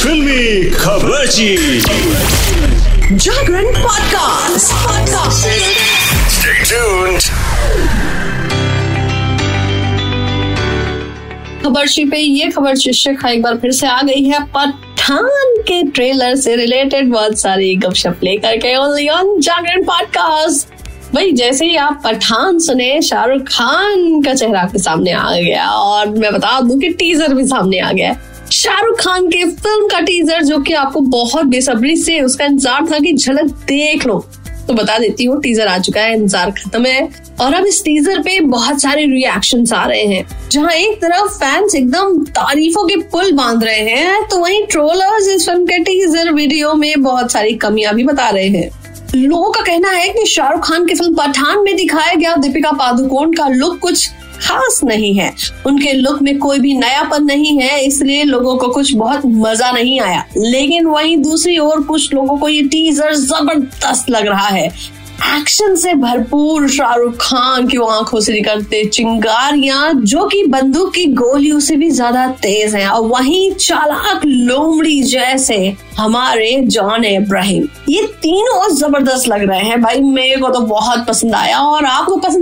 फिल्मी खबरची Jagran podcast podcast Stay tuned. खबर पे ये खबर शीर्षक एक बार फिर से आ गई है। पठान के ट्रेलर से रिलेटेड बहुत सारी गपशप लेकर के only ऑन जागरण पॉडकास्ट भाई जैसे ही आप पठान सुने शाहरुख खान का चेहरा आपके सामने आ गया और मैं बता दूँ कि टीजर भी सामने आ गया शाहरुख खान के फ़िल्म का टीजर जो कि आपको बहुत बेसब्री से उसका इंतज़ार था कि झलक देख लो। तो बता देती हूँ टीजर आ चुका है, इंतज़ार खत्म है। और अब इस टीजर पे बहुत सारे रिएक्शन आ रहे हैं, जहाँ एक तरफ़ फैंस एकदम तारीफों के पुल बाँध रहे हैं तो वहीं ट्रोलर्स इस फ़िल्म के टीजर वीडियो में बहुत सारी कमियाँ भी बता रहे हैं। लोगों का कहना है कि शाहरुख खान की फ़िल्म पठान में दिखाया गया दीपिका पादुकोण का लुक कुछ खास नहीं है। उनके लुक में कोई भी नयापन नहीं है, इसलिए लोगों को कुछ बहुत मज़ा नहीं आया। लेकिन वहीं दूसरी ओर कुछ लोगों को ये टीजर ज़बरदस्त लग रहा है। एक्शन से भरपूर शाहरुख खान की आँखों से निकलते चिंगारियाँ, जो कि बंदूक की गोलियों से भी ज़्यादा तेज हैं, और वहीं चालाक लोमड़ी जैसे हमारे जॉन इब्राहिम। ये तीनों ज़बरदस्त लग रहे हैं। भाई, मेरे को तो बहुत पसंद आया, और आपको पसंद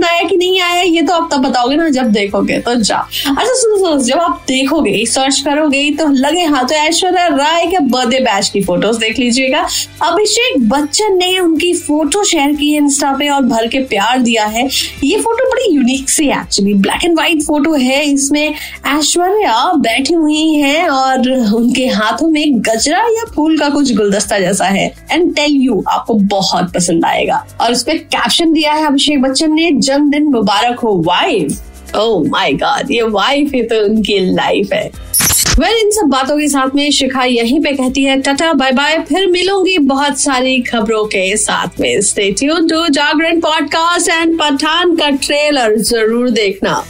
ये तो आप तब बताओगे ना जब देखोगे तो जा। अच्छा सुनो सुनो, जब आप देखोगे सर्च करोगे तो लगे हाँ तो ऐश्वर्या राय के बर्थडे बैच की फ़ोटोज़ देख लीजिएगा। अभिषेक बच्चन ने उनकी फ़ोटो शेयर की है इंस्टा पे और भर के प्यार दिया है। ये फ़ोटो बड़ी unique C actually black and white photo है, इसमें ऐश्वर्या बैठी हुई है और उनके हाथों में गजरा या फूल का कुछ गुलदस्ता जैसा है। एंड टेल यू आपको बहुत पसंद आएगा। और उस पर कैप्शन दिया है अभिषेक बच्चन ने, जन्मदिन मुबारक हो वाइफ ओह माय गॉड ये वाइफ ही तो उनकी लाइफ है। वेल इन सब बातों के साथ में शिखा यहीं पे कहती है, टाटा बाय बाय फिर मिलूँगी बहुत सारी खबरों के साथ में। Stay tune to Jagran podcast and Pathaan का ट्रेलर ज़रूर देखना।